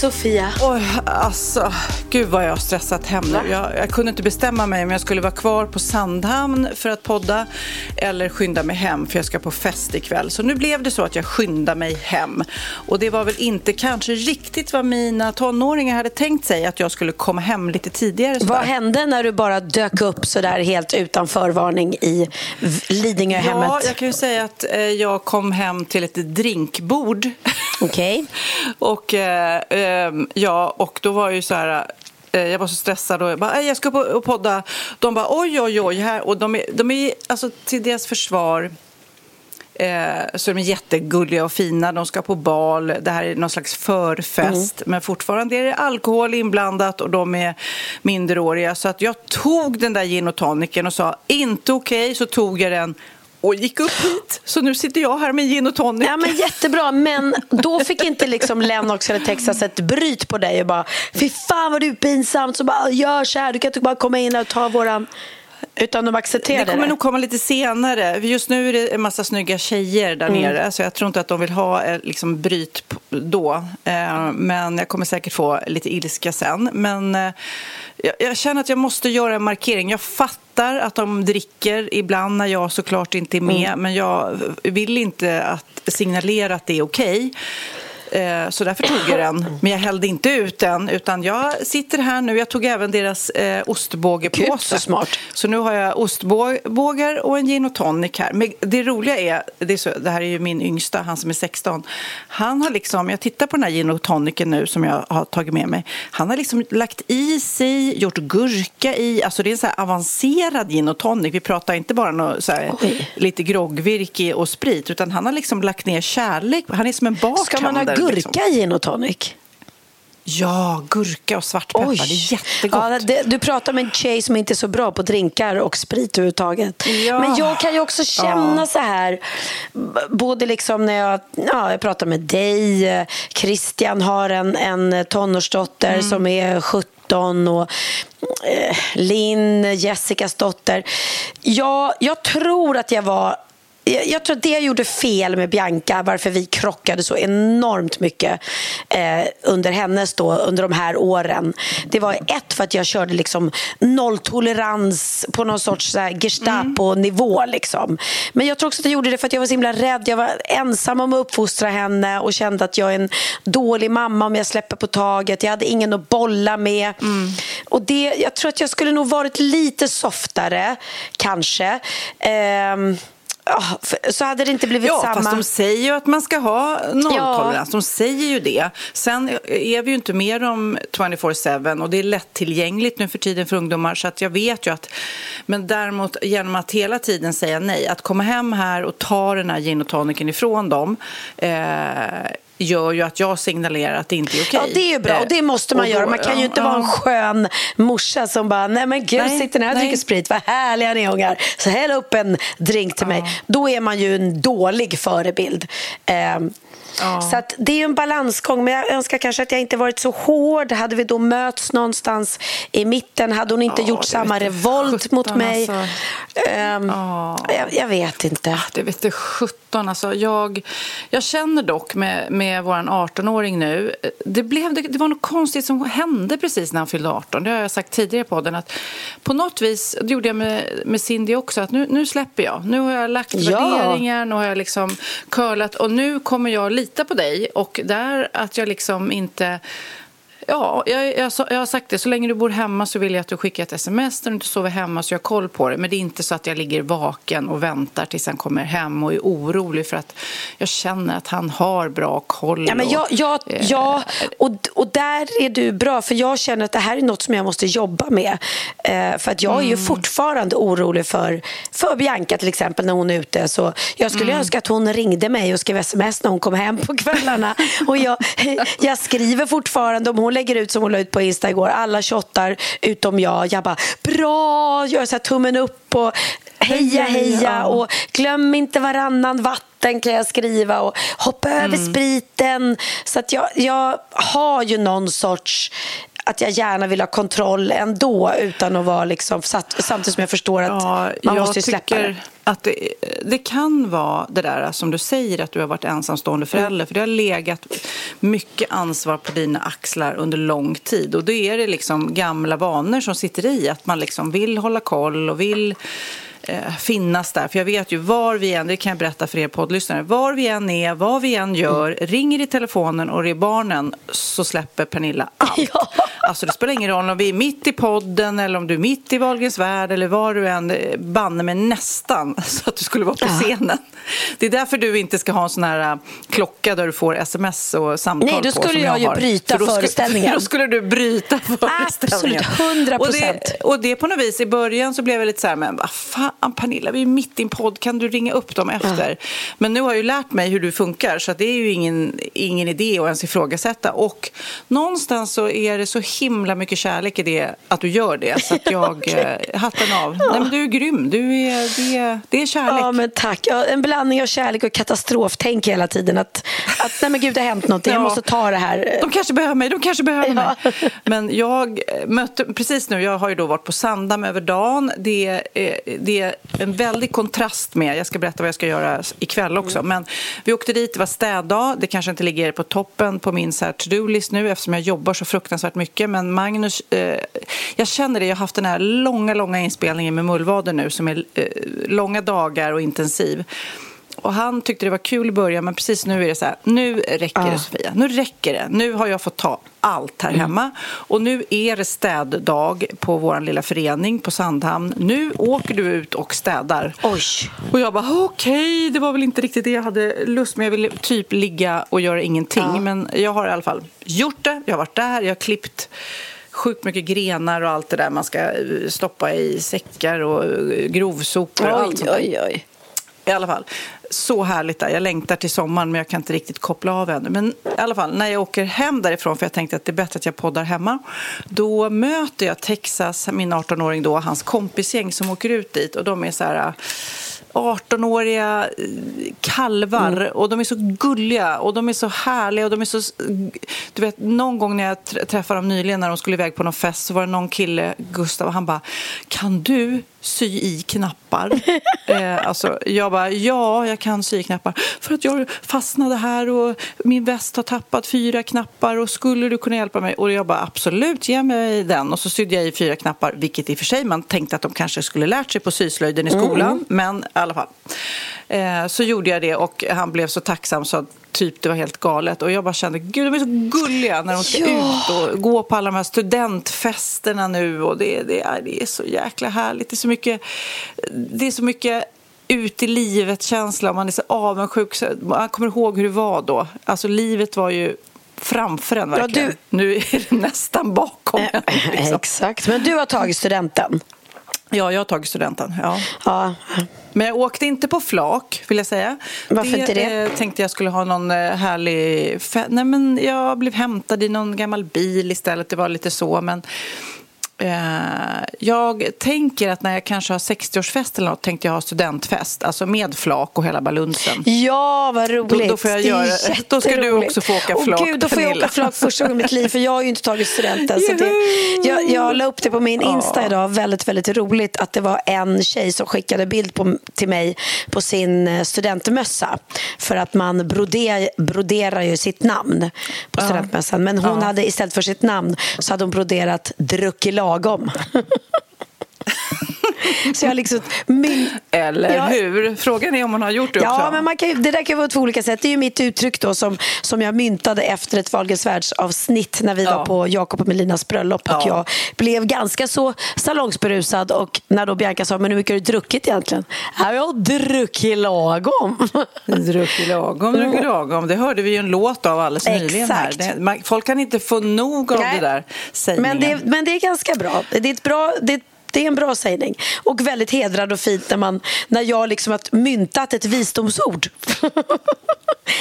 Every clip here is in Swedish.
Sofia. Oj, alltså, gud vad jag har stressat hem nu. Jag, jag, kunde inte bestämma mig om jag skulle vara kvar på Sandhamn för att podda eller skynda mig hem för jag ska på fest ikväll. Så nu blev det så att jag skyndade mig hem. Och det var väl inte kanske riktigt vad mina tonåringar hade tänkt sig att jag skulle komma hem lite tidigare. Vad hände när du bara dök upp så där helt utan förvarning i Lidingöhemmet? Ja, jag kan ju säga att eh, jag kom hem till ett drinkbord. Okej. Okay. och eh, Ehm, ja, och då var ju så här eh, jag var så stressad och jag bara, jag ska på podda. De bara, oj, oj, oj. Här. Och de är, de är alltså till deras försvar eh, så de är jättegulliga och fina. De ska på bal. Det här är någon slags förfest. Mm. Men fortfarande är det alkohol inblandat och de är minderåriga. Så att jag tog den där gin och tonicen och sa, inte okej. Okay. Så tog jag den och gick upp hit. Så nu sitter jag här med gin och tonic. Ja, men jättebra, men då fick inte liksom Lennox eller Texas ett bryt på dig och bara fy fan vad du är pinsamt. Så bara gör så här, du kan inte bara komma in och ta våran utan de accepterar det? kommer nog komma lite senare. Just nu är det en massa snygga tjejer där mm. nere. Så jag tror inte att de vill ha eh, liksom, bryt då. Eh, men jag kommer säkert få lite ilska sen. Men eh, jag känner att jag måste göra en markering. Jag fattar att de dricker ibland när jag såklart inte är med. Mm. Men jag vill inte att signalera att det är okej. Okay. Eh, så därför tog jag den. Men jag hällde inte ut den, utan jag sitter här nu. Jag tog även deras eh, ostbågepåse. så smart. Så nu har jag ostbågar och en gin och tonic här. Men det roliga är, det, är så, det här är ju min yngsta, han som är 16. Han har liksom, jag tittar på den här gin och tonicen nu som jag har tagit med mig. Han har liksom lagt i sig, gjort gurka i. Alltså det är en så här avancerad gin och tonic. Vi pratar inte bara något, så här, lite groggvirke och sprit, utan han har liksom lagt ner kärlek. Han är som en bartender gurka liksom. gin och tonic? Ja, gurka och svartpeppar. Oj. Det är jättegott. Ja, det, du pratar med en tjej som inte är så bra på drinkar och sprit överhuvudtaget. Ja. Men jag kan ju också känna ja. så här, både liksom när jag, ja, jag pratar med dig, Christian har en, en tonårsdotter mm. som är 17 och eh, Linn, Jessicas dotter. Ja, jag tror att jag var jag tror att det jag gjorde fel med Bianca, varför vi krockade så enormt mycket eh, under hennes då, under de här åren. Det var ett för att jag körde liksom nolltolerans på någon sorts Gestapo-nivå. Liksom. Men jag tror också att jag gjorde det för att jag var så himla rädd. Jag var ensam om att uppfostra henne och kände att jag är en dålig mamma om jag släpper på taget. Jag hade ingen att bolla med. Mm. Och det, jag tror att jag skulle nog varit lite softare, kanske. Eh, så hade det inte blivit ja, samma... Ja, fast de säger ju att man ska ha nolltolerans. Ja. De säger ju det. Sen är vi ju inte med om 24-7 och det är lättillgängligt nu för tiden för ungdomar så att jag vet ju att... Men däremot genom att hela tiden säga nej, att komma hem här och ta den här gin och tonicen ifrån dem eh, gör ju att jag signalerar att det inte är okej. Ja, det är bra och det måste man då, göra. Man kan ju inte ja, vara en skön morsa som bara, nej men gud, nej, sitter här och dricker sprit, vad härliga ni ungar. Så häll upp en drink till mig. Då är man ju en dålig förebild. Um, Ja. Så det är en balansgång. Men jag önskar kanske att jag inte varit så hård. Hade vi då möts någonstans i mitten hade hon inte ja, gjort samma revolt mot mig. Alltså. Um, ja. jag, jag, vet inte. Ah, det vet 17. Alltså, jag, jag känner dock med, med vår 18-åring nu. Det, blev, det, det var något konstigt som hände precis när han fyllde 18. Det har jag sagt tidigare på podden. Att på något vis, det gjorde jag med, med Cindy också, att nu, nu släpper jag. Nu har jag lagt värderingar, nu har jag liksom curlat och nu kommer jag lita på dig och där att jag liksom inte Ja, jag, jag, jag, har sagt det. Så länge du bor hemma så vill jag att du skickar ett sms när du inte sover hemma så jag har koll på det. Men det är inte så att jag ligger vaken och väntar tills han kommer hem och är orolig för att jag känner att han har bra koll. Ja, men jag, jag, och, ja och, och där är du bra. För jag känner att det här är något som jag måste jobba med. Eh, för att jag är ju mm. fortfarande orolig för, för Bianca till exempel när hon är ute. Så jag skulle mm. önska att hon ringde mig och skrev sms när hon kom hem på kvällarna. och jag, jag skriver fortfarande om hon lägger ut som hon la ut på Insta igår. Alla tjottar utom jag. Jag bara bra, gör så tummen upp och heja heja och glöm inte varannan vatten kan jag skriva och hoppa över mm. spriten. Så att jag, jag har ju någon sorts att jag gärna vill ha kontroll ändå utan att vara liksom, samtidigt som jag förstår att ja, man måste släppa det. Att det, det, kan vara det där som du säger att du har varit ensamstående förälder för det har legat mycket ansvar på dina axlar under lång tid och då är det liksom gamla vanor som sitter i att man liksom vill hålla koll och vill eh, finnas där. För jag vet ju var vi än, det kan jag berätta för er poddlyssnare, var vi än är, vad vi än gör, mm. ringer i telefonen och det är barnen så släpper Pernilla allt. Ja. Alltså det spelar ingen roll om vi är mitt i podden eller om du är mitt i Wahlgrens värld eller var du än, eh, banne mig nästan så att du skulle vara på scenen. Det är därför du inte ska ha en sån här äh, klocka där du får sms och samtal Nej, då skulle på, jag, jag ju bryta för föreställningen. Då skulle du bryta föreställningen. Absolut, hundra procent. Och, och det på något vis, i början så blev jag lite så här, men vad fan Pernilla, vi är mitt i en podd, kan du ringa upp dem efter? Ja. Men nu har jag ju lärt mig hur du funkar, så det är ju ingen, ingen idé att ens ifrågasätta. Och någonstans så är det så himla mycket kärlek i det, att du gör det. Så att jag, okay. Eh, hatten av. Ja. Nej, men du är grym, du är, det, är, det är kärlek. Ja, men tack. Ja, en blandning av kärlek och katastroftänk hela tiden. Att, att nej men gud, det har hänt något. Jag måste ta det här. De kanske behöver mig. De kanske behöver ja. mig. Men jag mötte precis nu, jag har ju då varit på Sandam över dagen. Det är, det är en väldig kontrast med, jag ska berätta vad jag ska göra ikväll också. Mm. Men vi åkte dit, det var städdag. Det kanske inte ligger på toppen på min to-do-list nu eftersom jag jobbar så fruktansvärt mycket. Men Magnus, eh, jag känner det, jag har haft den här långa, långa inspelningen med Mullvaden nu som är eh, långa dagar och intensiv. Och han tyckte det var kul i början, men precis nu är det så här, nu räcker det Sofia. Nu räcker det. Nu har jag fått ta allt här mm. hemma. Och nu är det städdag på vår lilla förening på Sandhamn. Nu åker du ut och städar. Oj. Och jag bara, okej, okay, det var väl inte riktigt det jag hade lust med. Jag ville typ ligga och göra ingenting. Ja. Men jag har i alla fall gjort det. Jag har varit där, jag har klippt sjukt mycket grenar och allt det där man ska stoppa i säckar och grovsopor och oj, allt sånt oj, oj. I alla fall så härligt där. Jag längtar till sommaren men jag kan inte riktigt koppla av ännu. Men i alla fall, när jag åker hem därifrån, för jag tänkte att det är bättre att jag poddar hemma, då möter jag Texas, min 18-åring då, hans kompisgäng som åker ut dit och de är så här 18-åriga eh, kalvar mm. och de är så gulliga och de är så härliga och de är så... Du vet, någon gång när jag träffade dem nyligen när de skulle iväg på någon fest så var det någon kille, Gustav, och han bara Kan du sy i knappar? eh, alltså, jag bara, ja, jag kan sy i knappar. För att jag fastnade här och min väst har tappat fyra knappar och skulle du kunna hjälpa mig? Och jag bara, absolut, ge mig den. Och så sydde jag i fyra knappar, vilket i och för sig man tänkte att de kanske skulle lärt sig på syslöjden i skolan. Mm. Men i alla fall. Eh, så gjorde jag det och han blev så tacksam så typ det var helt galet. Och jag bara kände, gud de är så gulliga när de ska ja. ut och gå på alla de här studentfesterna nu. Och det, det, är, det är så jäkla härligt. Det är så mycket, det är så mycket ut i livet-känsla. Man är så avundsjuk. Man kommer ihåg hur det var då. Alltså livet var ju framför en verkligen. Ja, du... Nu är det nästan bakom en. Liksom. Exakt, men du har tagit studenten. Ja, jag har tagit studenten. Ja. ja. Men jag åkte inte på flak, vill jag säga. Varför det, inte det? Eh, tänkte jag skulle ha någon eh, härlig... Nej, men jag blev hämtad i någon gammal bil istället. Det var lite så. Men jag tänker att när jag kanske har 60-årsfest eller något tänkte jag ha studentfest, alltså med flak och hela balunsen. Ja, vad roligt. Då, då, får jag göra, då ska du också få åka flak, oh, Gud, Då får jag åka flak första gången i mitt liv, för jag har ju inte tagit studenten. Så det, jag, jag la upp det på min Insta idag, väldigt, väldigt roligt att det var en tjej som skickade bild på, till mig på sin eh, studentmössa. För att man broder, broderar ju sitt namn på studentmössan. Men hon hade istället för sitt namn så hade hon broderat druckig lagom. Så jag liksom min... Eller ja. hur? Frågan är om hon har gjort det ja, också. Ja, men man kan, det där kan vara två olika sätt. Det är ju mitt uttryck då som, som jag myntade efter ett Wahlgrens världsavsnitt när vi ja. var på Jakob och Melinas bröllop och jag blev ganska så salongsberusad och när då Bianca sa men hur mycket har du druckit egentligen? Ja, jag har druckit lagom. druckit lagom, druckit lagom. Det hörde vi ju en låt av alldeles nyligen här. Det, man, folk kan inte få nog av Nej. det där sägningen. Men det, men det är ganska bra. Det är ett bra det är det är en bra sägning. Och väldigt hedrad och fint när, man, när jag liksom har myntat ett visdomsord.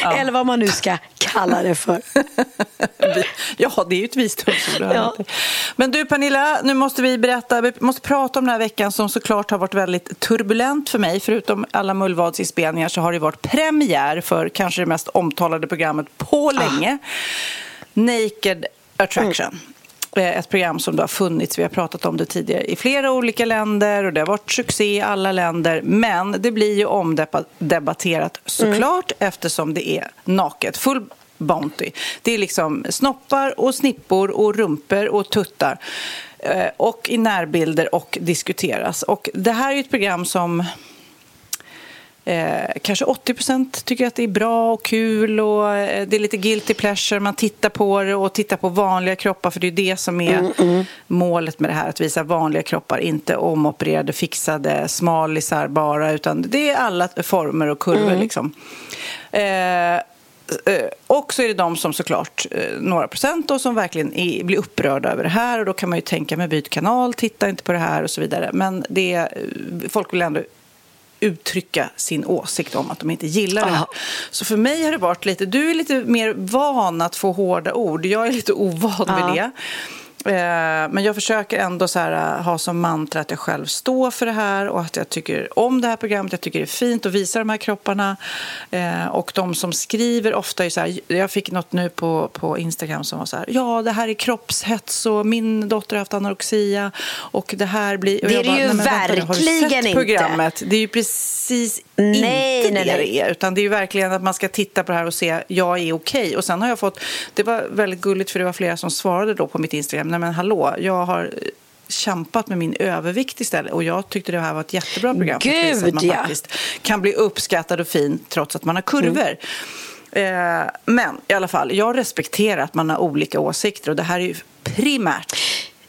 Ja. Eller vad man nu ska kalla det för. ja, det är ju ett visdomsord. Ja. Men du Pernilla, nu måste vi berätta, vi måste prata om den här veckan som såklart har varit väldigt turbulent för mig. Förutom alla mullvadsinspelningar så har det varit premiär för kanske det mest omtalade programmet på länge. Ah. Naked Attraction. Mm. Eh, ett program som då har funnits, vi har pratat om det tidigare, i flera olika länder och det har varit succé i alla länder. Men det blir ju omdebatterat såklart mm. eftersom det är naket. Full Bounty. Det är liksom snoppar och snippor och rumpor och tuttar eh, och i närbilder och diskuteras. Och det här är ett program som Eh, kanske 80 procent tycker att det är bra och kul och eh, det är lite guilty pleasure. Man tittar på det och tittar på vanliga kroppar för det är det som är mm, mm. målet med det här. Att visa vanliga kroppar, inte omopererade, fixade, smalisar bara utan det är alla former och kurvor mm. liksom. Eh, eh och så är det de som såklart, eh, några procent då, som verkligen är, blir upprörda över det här och då kan man ju tänka med byt kanal, titta inte på det här och så vidare. Men det, folk vill ändå uttrycka sin åsikt om att de inte gillar det här. Så för mig har det varit lite, du är lite mer van att få hårda ord, jag är lite ovan vid det. Eh, men jag försöker ändå så här, eh, ha som mantra att jag själv står för det här och att jag tycker om det här programmet. Jag tycker det är fint att visa de här kropparna. Eh, och de som skriver ofta är så här, jag fick något nu på, på Instagram som var så här, ja det här är kroppshets och min dotter har haft anorexia och det här blir... det är det ju verkligen har du sett programmet? Det är ju precis nej, inte nej, det nej. det är. Utan det är ju verkligen att man ska titta på det här och se, jag är okej. Okay. Och sen har jag fått, det var väldigt gulligt för det var flera som svarade då på mitt Instagram nej men hallå, jag har kämpat med min övervikt istället. Och jag tyckte det här var ett jättebra program. Gud, att man ja. faktiskt kan bli uppskattad och fin trots att man har kurvor. Mm. Eh, men i alla fall, jag respekterar att man har olika åsikter och det här är ju primärt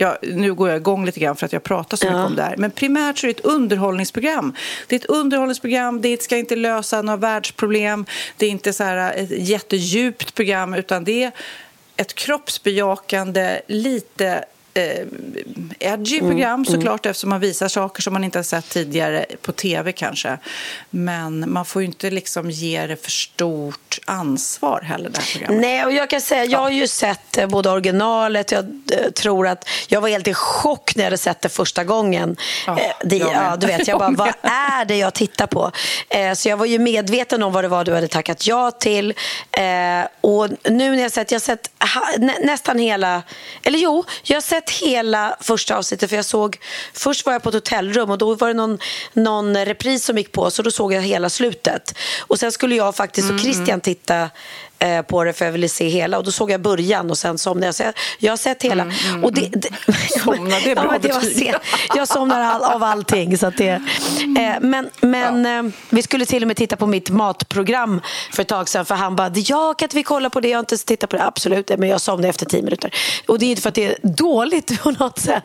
Ja, nu går jag igång lite grann för att jag pratar så mycket ja. om det här. Men primärt så är det ett underhållningsprogram. Det är ett underhållningsprogram, det ska inte lösa några världsproblem. Det är inte så här ett jättedjupt program utan det ett kroppsbejakande, lite eh, edgy mm, program mm, såklart mm. eftersom man visar saker som man inte har sett tidigare på tv kanske. Men man får ju inte liksom ge det för stort ansvar heller det här programmet. Nej, och jag kan säga, jag har ju sett eh, både originalet, jag eh, tror att jag var helt i chock när jag hade sett det första gången. Ja, det, ja, du vet, jag bara, vad är det jag tittar på? Så jag var ju medveten om vad det var du hade tackat ja till. Och nu när jag sett, jag har sett nästan hela, eller jo, jag har sett sett hela första avsnittet för jag såg Först var jag på ett hotellrum och då var det någon, någon repris som gick på så då såg jag hela slutet. Och sen skulle jag faktiskt och mm, Christian titta eh, på det för jag ville se hela och då såg jag början och sen somnade jag. Så jag, jag har sett hela. Mm, mm, och det, det, Somna, det är bra ja, det var Jag somnar all, av allting. Så att det, eh, men men ja. eh, vi skulle till och med titta på mitt matprogram för ett tag sedan för han bara, ja kan inte vi kolla på det? Jag har inte tittat på det. Absolut, men jag somnade efter tio minuter. Och det är inte för att det är dåligt på något sätt.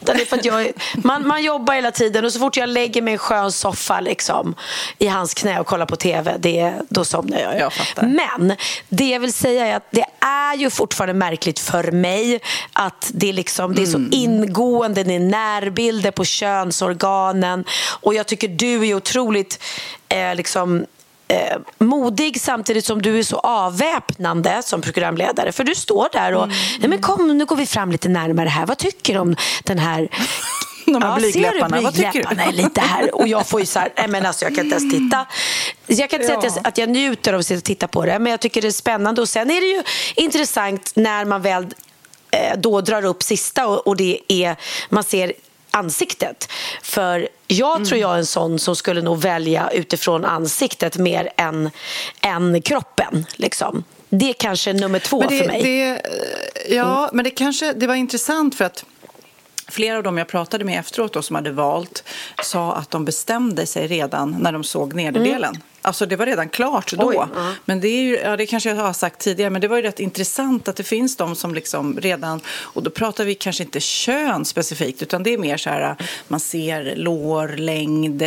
Utan det är för att jag, man, man jobbar hela tiden och så fort jag lägger mig i en skön soffa liksom, i hans knä och kollar på tv, det, då somnar jag. jag men det jag vill säga är att det är ju fortfarande märkligt för mig att det, liksom, det är så mm. ingående, det är närbilder på könsorganen och jag tycker du är otroligt eh, liksom, eh, modig samtidigt som du är så avväpnande som programledare. För du står där och, mm. nej men kom nu går vi fram lite närmare här. Vad tycker du om den här de här ja, blygdläpparna. Vad tycker du? är lite här. Och jag får ju så här, nej men alltså jag kan inte ens titta. Jag kan inte ja. säga att jag, att jag njuter av att titta på det, men jag tycker det är spännande. Och sen är det ju intressant när man väl eh, då drar upp sista och, och det är, man ser ansiktet. För jag mm. tror jag är en sån som skulle nog välja utifrån ansiktet mer än, än kroppen. Liksom. Det är kanske nummer två det, för mig. Det, ja, mm. men det kanske det var intressant för att Flera av dem jag pratade med efteråt då, som hade valt sa att de bestämde sig redan när de såg nederdelen. Mm. Alltså det var redan klart då. Oj, uh. Men det är ju, ja det kanske jag har sagt tidigare, men det var ju rätt intressant att det finns de som liksom redan, och då pratar vi kanske inte kön specifikt, utan det är mer så här, man ser lår, längd,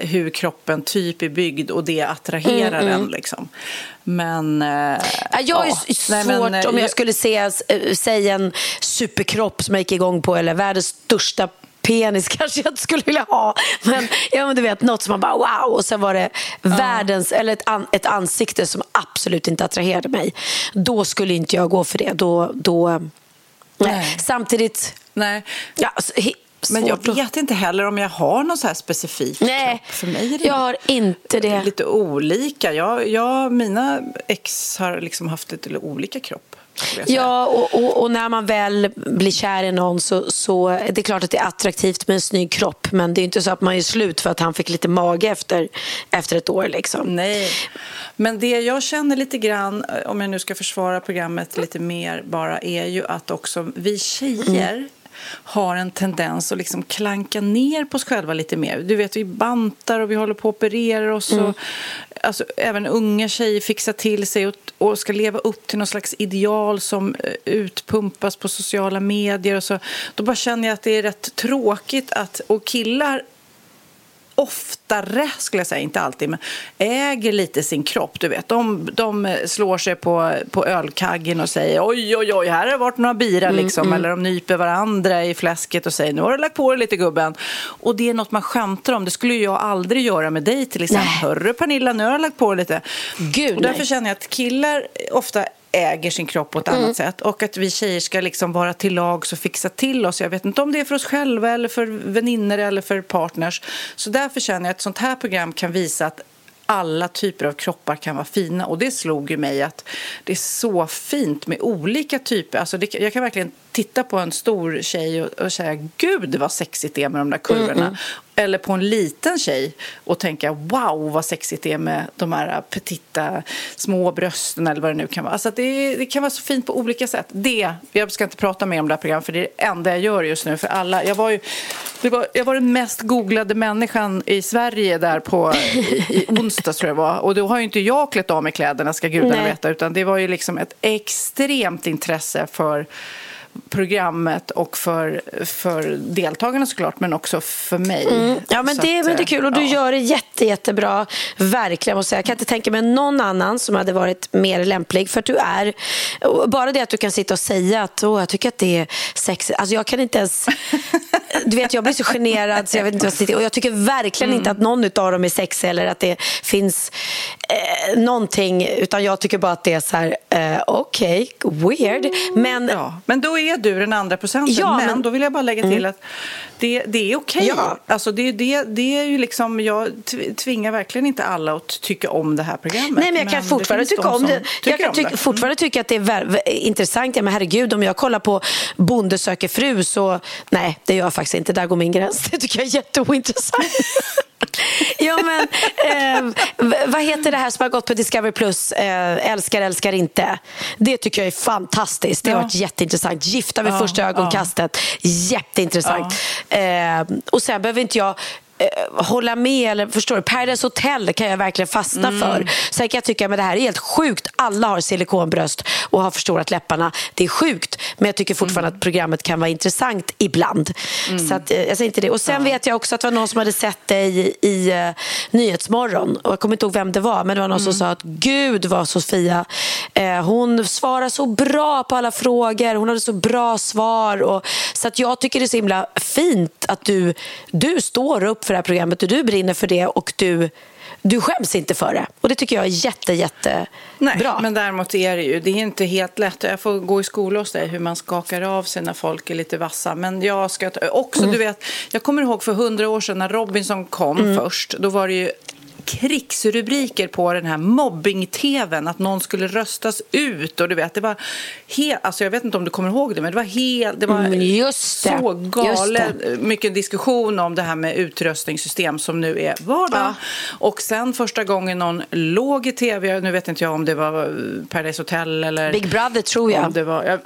hur kroppen typ är byggd och det attraherar mm, en liksom. Men... Äh, jag är ja, svårt nej, men, om jag, jag skulle se, säga en superkropp som jag gick igång på eller världens största penis kanske jag inte skulle vilja ha. Men, ja, men du vet, något som man bara wow. Och sen var det ja. världens, eller ett, an, ett ansikte som absolut inte attraherade mig. Då skulle inte jag gå för det. Då, då, nej. nej. Samtidigt... Nej. Ja, alltså, men jag vet inte heller om jag har någon så här specifik Nej, kropp. För mig är det jag har inte det. lite olika. Jag, jag, mina ex har liksom haft lite olika kropp. Ja, och, och, och, när man väl blir kär i någon så, så är det klart att det är attraktivt med en snygg kropp. Men det är inte så att man är slut för att han fick lite mage efter, efter ett år. Liksom. Nej, men det jag känner lite grann, om jag nu ska försvara programmet lite mer bara, är ju att också vi tjejer mm har en tendens att liksom klanka ner på oss själva lite mer. Du vet, vi bantar och vi håller på att operera oss. Mm. Och, alltså, även unga tjejer fixar till sig och, och ska leva upp till någon slags ideal som eh, utpumpas på sociala medier. Och så. Då bara känner jag att det är rätt tråkigt att, och killar oftare, skulle jag säga, inte alltid, men äger lite sin kropp. Du vet. De, de slår sig på, på ölkaggen och säger oj, oj, oj, här har det varit några bira mm, liksom. Mm. Eller de nyper varandra i fläsket och säger nu har du lagt på dig lite gubben. Och det är något man skämtar om. Det skulle jag aldrig göra med dig till exempel. Hörru Pernilla, nu har du lagt på dig lite. Gud, och därför nej. känner jag att killar ofta äger sin kropp på ett mm. annat sätt. Och att vi tjejer ska liksom vara till lag och fixa till oss. Jag vet inte om det är för oss själva eller för vänner eller för partners. Så därför känner jag att ett sånt här program kan visa att alla typer av kroppar kan vara fina. Och det slog ju mig att det är så fint med olika typer. Alltså det, jag kan verkligen titta på en stor tjej och, och säga gud vad sexigt det är med de där kurvorna. Mm, mm. Eller på en liten tjej och tänka wow vad sexigt det är med de här petita små brösten eller vad det nu kan vara. Alltså det, det, kan vara så fint på olika sätt. Det, jag ska inte prata mer om det här programmet för det är det enda jag gör just nu för alla. Jag var ju var, jag var den mest googlade människan i Sverige där på i onsdags tror jag var. Och då har ju inte jag klätt av mig kläderna ska gudarna veta utan det var ju liksom ett extremt intresse för programmet och för, för deltagarna såklart, men också för mig. Mm. Ja, men det, att, men det är kul och du ja. gör det jätte, jättebra. Verkligen. Måste säga. Jag kan inte tänka mig någon annan som hade varit mer lämplig. För att du är, bara det att du kan sitta och säga att oh, jag tycker att det är sexigt. Alltså jag kan inte ens, du vet jag blir så generad så jag vet inte vad jag sitter. Och jag tycker verkligen mm. inte att någon av dem är sexig eller att det finns eh, någonting. Utan jag tycker bara att det är så här, eh, okej, okay, weird. Men, ja. men då är du den andra procenten. Ja, men, men då vill jag bara lägga till mm. att det, det är okej. Okay. Ja. Alltså det, det, det är ju liksom, jag tvingar verkligen inte alla att tycka om det här programmet. Nej, men jag kan men fortfarande tycka om det. Jag kan tycka, fortfarande mm. tycka att det är intressant. Ja, men herregud, om jag kollar på Bonde söker fru så nej, det gör jag faktiskt inte. Där går min gräns. Det tycker jag är jätteointressant. ja, men, eh, vad heter det här som har gått på Discovery Plus? Eh, älskar, älskar inte. Det tycker jag är fantastiskt. Det har varit jätteintressant. Gifta vid ja, första ögonkastet. Ja. Jätteintressant. Ja. Eh, och sen behöver inte jag hålla med. Eller, förstår du? Paradise Hotel kan jag verkligen fastna mm. för. Sen kan jag tycka att det här är helt sjukt. Alla har silikonbröst och har förstorat läpparna. Det är sjukt. Men jag tycker fortfarande mm. att programmet kan vara intressant ibland. Mm. Så att, eh, jag säger inte det. Och sen ja. vet jag också att det var någon som hade sett dig i, i uh, Nyhetsmorgon. Och jag kommer inte ihåg vem det var. Men det var någon som mm. sa att gud vad Sofia, uh, hon svarar så bra på alla frågor. Hon hade så bra svar. Och, så att jag tycker det är så himla fint att du, du står upp för det här programmet och du brinner för det och du du skäms inte för det. Och det tycker jag är jätte, jätte Nej, bra. men däremot är det ju, det är inte helt lätt. Jag får gå i skola hos dig hur man skakar av sig när folk är lite vassa. Men jag ska också, mm. du vet, jag kommer ihåg för hundra år sedan när Robinson kom mm. först. Då var det ju krigsrubriker på den här mobbing-tvn, att någon skulle röstas ut. Och du vet, det var helt, alltså jag vet inte om du kommer ihåg det, men det var, helt, det var mm, så galet mycket diskussion om det här med utröstningssystem som nu är vardag. Ja. Och sen första gången någon låg i tv, nu vet inte jag om det var Paradise Hotel eller... Big Brother tror jag. det var, jag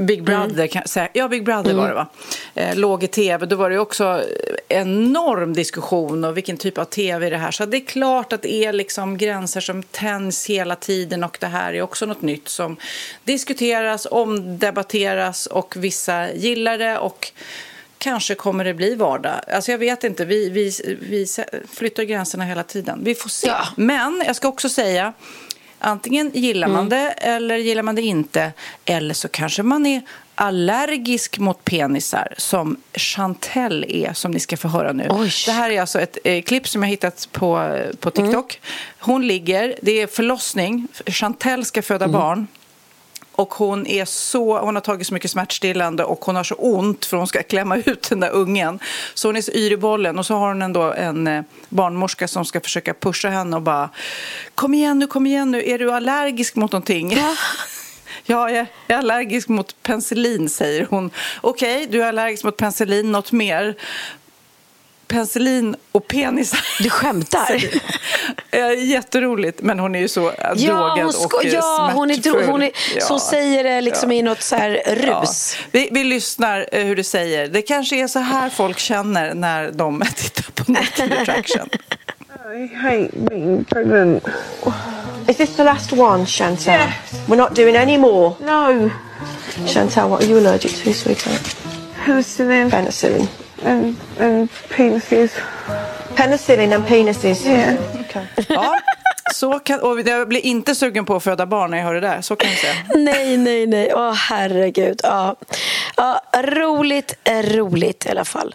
Big Brother, mm. kan säga. ja Big Brother mm. var det va? Eh, låg i tv, då var det också enorm diskussion och vilken typ av tv är det här? Så det är klart att det är liksom gränser som tänds hela tiden och det här är också något nytt som diskuteras, omdebatteras och vissa gillar det och kanske kommer det bli vardag. Alltså jag vet inte, vi, vi, vi flyttar gränserna hela tiden. Vi får se. Ja. Men jag ska också säga Antingen gillar man mm. det eller gillar man det inte. Eller så kanske man är allergisk mot penisar som Chantel är, som ni ska få höra nu. Oj. Det här är alltså ett eh, klipp som jag hittat på, på TikTok. Mm. Hon ligger, det är förlossning, Chantel ska föda mm. barn. Och hon, är så, hon har tagit så mycket smärtstillande och hon har så ont för hon ska klämma ut den där ungen. Så hon är så yr i bollen och så har hon ändå en eh, barnmorska som ska försöka pusha henne och bara Kom igen nu, kom igen nu, är du allergisk mot någonting? Ja. Ja, jag är allergisk mot penicillin, säger hon. Okej, okay, du är allergisk mot penicillin, något mer? Penicillin och penisar. Du skämtar? Jätteroligt, men hon är ju så ja, drogad hon och ja, hon är, dro- hon är, ja. Så säger det liksom ja. i något så här rus. Ja. Vi, vi lyssnar eh, hur du säger. Det kanske är så här folk känner när de tittar på Naked Attraction. I hate being pregnant. Is this the last one, Chantal? Yes. We're not doing any more? No. Chantal, what are you allergic to, sweetheart? Penicillin. Penicillin. And, and penises. Penicillin and penises? Yeah. Okay. Ja, så kan, och jag blir inte sugen på att föda barn när jag hör det där. Så kan jag säga. Nej, nej, nej. Åh, herregud. Ja. Ja, roligt, roligt i alla fall.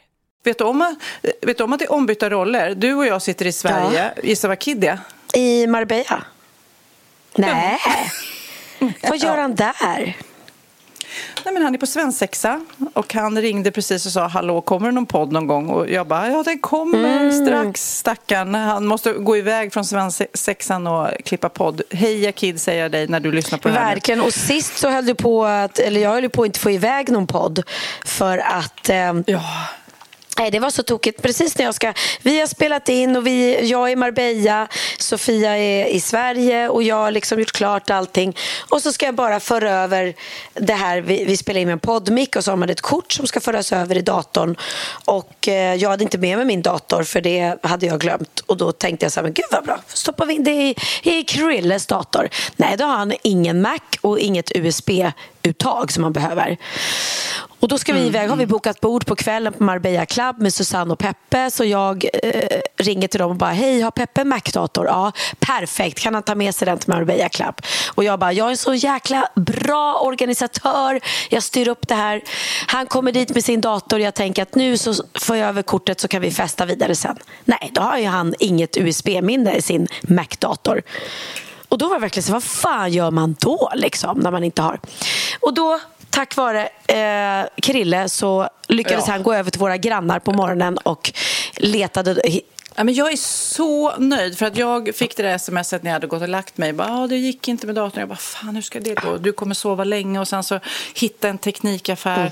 Vet du, om, vet du om att det är ombytta roller? Du och jag sitter i Sverige. Ja. Gissa var Kid är? I Marbella? Nej. Vad gör han där? Nej, men han är på svensexa och han ringde precis och sa hallå kommer det någon podd någon gång och jag bara ja den kommer mm. strax stackarn han måste gå iväg från svensexan och klippa podd heja kid säger jag dig när du lyssnar på det här Verkligen och sist så höll du på att eller jag höll på att inte få iväg någon podd för att eh, ja Nej, det var så tokigt. Precis när jag ska... Vi har spelat in och vi, jag är i Marbella, Sofia är i Sverige och jag har liksom gjort klart allting. Och så ska jag bara föra över det här. Vi, vi spelar in med en poddmick och så har man ett kort som ska föras över i datorn. Och eh, jag hade inte med mig min dator för det hade jag glömt. Och då tänkte jag så här, men gud vad bra. Stoppar vi in det i, i Krilles dator. Nej, då har han ingen Mac och inget USB. USB-uttag som man behöver. Och då ska vi iväg, har vi bokat bord på kvällen på Marbella Club med Susanne och Peppe. Så jag eh, ringer till dem och bara, hej, har Peppe Mac-dator? Ja, perfekt. Kan han ta med sig den till Marbella Club? Och jag bara, jag är en så jäkla bra organisatör. Jag styr upp det här. Han kommer dit med sin dator. Jag tänker att nu så får jag över kortet så kan vi festa vidare sen. Nej, då har ju han inget USB-minne i sin Mac-dator. Och då var det verkligen så, vad fan gör man då liksom när man inte har? Och då tack vare eh, Krille så lyckades ja. han gå över till våra grannar på morgonen och letade Ja, men jag är så nöjd för att jag fick det där smset när jag hade gått och lagt mig. Bara, ah, det gick inte med datorn. Jag bara, fan hur ska det gå? Du kommer sova länge och sen så hitta en teknikaffär. Mm.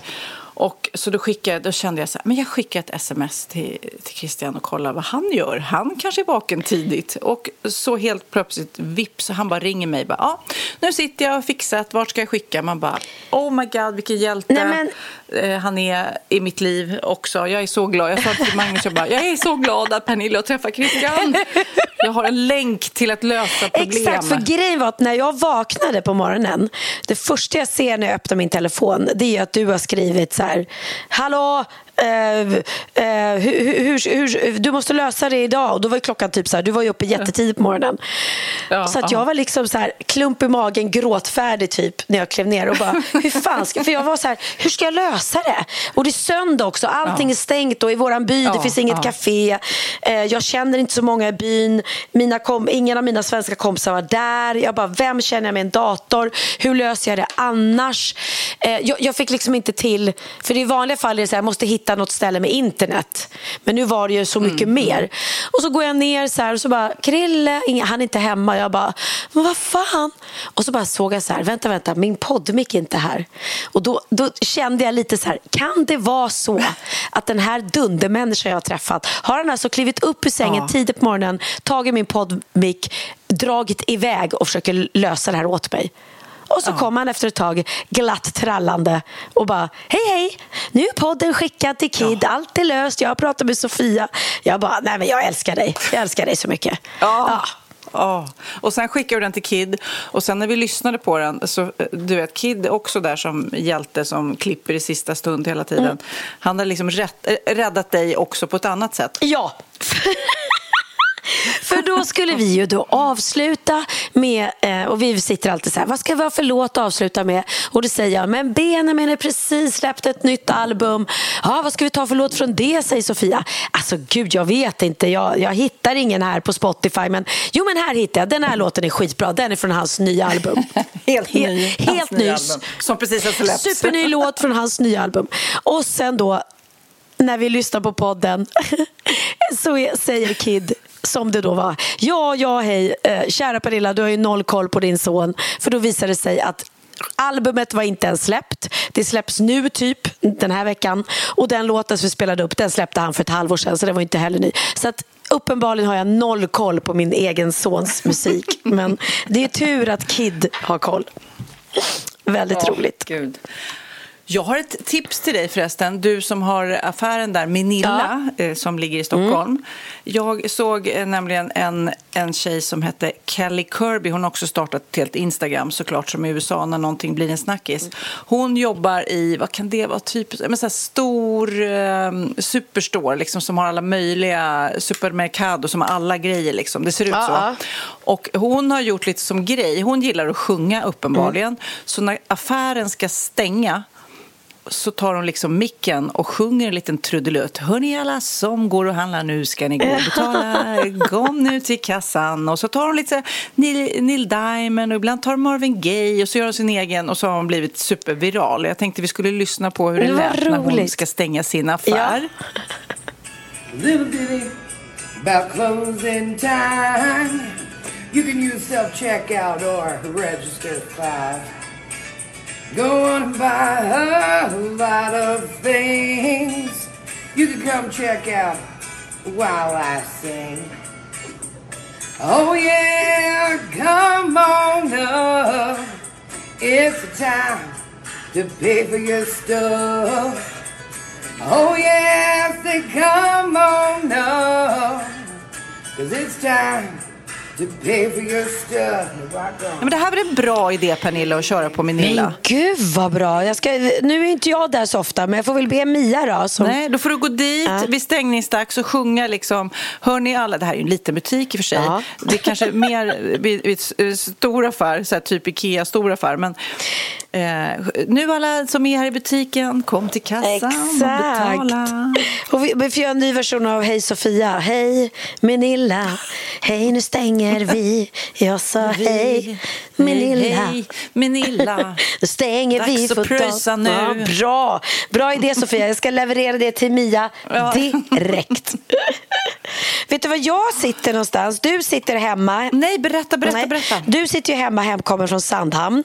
Och så då, skickade, då kände jag så här, men jag skickar ett sms till, till Christian och kollar vad han gör. Han kanske är vaken tidigt. Och så helt plötsligt, vips, han bara ringer mig. Bara, ah, nu sitter jag och fixat, vart ska jag skicka? Man bara, oh my god, vilken hjälte. Nej, men... Eh, han är i mitt liv också. Jag är så glad. Jag sa till Magnus, jag bara, jag är så glad att Pernilla har träffat Christian. Jag har en länk till att lösa problem. Exakt, för grejen var att när jag vaknade på morgonen, det första jag ser när jag öppnar min telefon, det är att du har skrivit så här, hallå, Uh, uh, hur, hur, hur, du måste lösa det idag. Och då var klockan typ så här, du var ju uppe jättetidigt på morgonen. Ja, så att jag var liksom så här, klump i magen, gråtfärdig typ när jag klev ner och bara, hur fan ska, för jag var så här, hur ska jag lösa det? Och det är söndag också, allting ja. är stängt och i våran by, ja, det finns inget café. Uh, jag känner inte så många i byn. Mina kom, ingen av mina svenska kompisar var där. Jag bara, vem känner jag med en dator? Hur löser jag det annars? jag, jag fick liksom inte till, för i vanliga fall är det så här, jag måste hitta hitta något ställe med internet. Men nu var det ju så mycket mer. Och så går jag ner så här och så bara, Krille, han är inte hemma. Jag bara, men vad fan? Och så bara såg jag så här, vänta, vänta, min poddmick är inte här. Och då, då kände jag lite så här, kan det vara så att den här dundermänniskan jag har träffat, har han alltså klivit upp ur sängen Ja. tidigt på morgonen, tagit min poddmick, dragit iväg och försöker lösa det här åt mig. Och så kom han efter ett tag glatt trallande och bara Hej hej, nu är podden skickad till Kid, allt är löst, jag har pratat med Sofia. Jag bara, nej men jag älskar dig, jag älskar dig så mycket. Ja. Ja. Och sen skickade du den till Kid och sen när vi lyssnade på den så eh, du vet Kid är också där som hjälte som klipper i sista stund hela tiden. Mm. Han har liksom rätt, eh, räddat dig också på ett annat sätt. Ja. För då skulle vi ju då avsluta med, eh, och vi sitter alltid så här, vad ska vi ha för låt att avsluta med? Och då säger jag, men Benjamin har precis släppt ett nytt album. Ja, vad ska vi ta för låt från det, säger Sofia. Alltså gud, jag vet inte, jag, jag hittar ingen här på Spotify, men jo men här hittar jag, den här låten är skitbra, den är från hans nya album. Helt ny. Helt nya nys. album, som precis har släppts. Superny låt från hans nya album. Och sen då, när vi lyssnar på podden, så säger Kid, som det då var, ja, ja, hej, eh, kära Pernilla, du har ju noll koll på din son. För då visade det sig att Albumet var inte ens släppt. Det släpps nu, typ, den här veckan. Och den låten som vi spelade upp, den släppte han för ett halvår sedan, så den var inte heller ny. Så att uppenbarligen har jag noll koll på min egen sons musik. Men det är tur att Kid har koll. Väldigt Ja, roligt. Gud. Jag har ett tips till dig förresten, du som har affären där, Minilla, eh, som ligger i Stockholm. Jag såg eh, nämligen en, en tjej som hette Kelly Kirby, hon har också startat ett helt Instagram såklart som i USA när någonting blir en snackis. Hon jobbar i, vad kan det vara, typ, men så här stor eh, superstore liksom, som har alla möjliga supermercado som har alla grejer liksom. Det ser ut Ja, så. ja. Och hon har gjort lite som grej, hon gillar att sjunga uppenbarligen. Så när affären ska stänga så tar hon liksom micken och sjunger en liten trudelutt. Hörni alla som går och handlar nu ska ni gå och betala. Kom nu till kassan. Och så tar hon lite Neil, Neil Diamond och ibland tar Marvin Gaye och så gör hon sin egen och så har hon blivit superviral. Jag tänkte vi skulle lyssna på hur det Det lät när hon roligt. ska stänga sin affär. Little ditty about closing time. You can use self checkout or register five. Go on and buy a lot of things. You can come check out while I sing. Oh yeah, come on up. It's time to pay for your stuff. Oh yes, they come on up. Cause it's time Ja, men det här var en bra idé Pernilla att köra på Minilla. Men gud vad bra. Jag ska, nu är inte jag där så ofta, men jag får väl be Mia då. Som, Nej, då får du gå dit Ja. vid stängningsdags och sjunga liksom, hör ni alla, det här är ju en liten butik i och för sig, Ja. det är kanske är mer vid, vid s- stor affär, så här, typ Ikea stor affär, men eh, nu alla som är här i butiken, kom till kassan och betala. Och vi, vi får göra en ny version av Hej Sofia. Hej Minilla. Hej nu stänger vi. Jag sa hej Minilla. Minilla. Nu stänger Dags vi att för pröjsa dagen. nu. Ja, bra. bra idé Sofia. Jag ska leverera det till Mia Ja. direkt. Vet du var jag sitter någonstans? Du sitter hemma. Nej, berätta, berätta, Nej. berätta. Du sitter ju hemma hemkommen från Sandhamn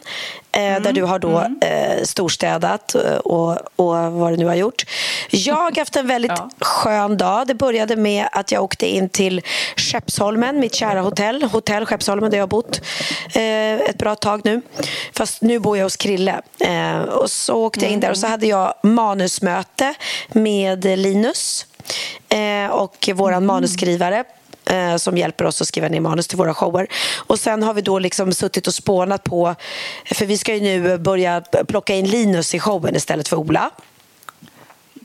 eh, där du har då eh, storstädat eh, och, och vad du nu har gjort. Jag har haft en väldigt Ja. skön dag. Det började med att jag åkte in till Skeppsholmen, mitt kära hotell. Hotell Skeppsholmen där jag har bott eh, ett bra tag nu. Fast nu bor jag hos Krille. Eh, och så åkte jag in där och så hade jag manusmöte med Linus eh, och våran manusskrivare eh, som hjälper oss att skriva ner manus till våra shower. Och sen har vi då liksom suttit och spånat på, för vi ska ju nu börja plocka in Linus i showen istället för Ola.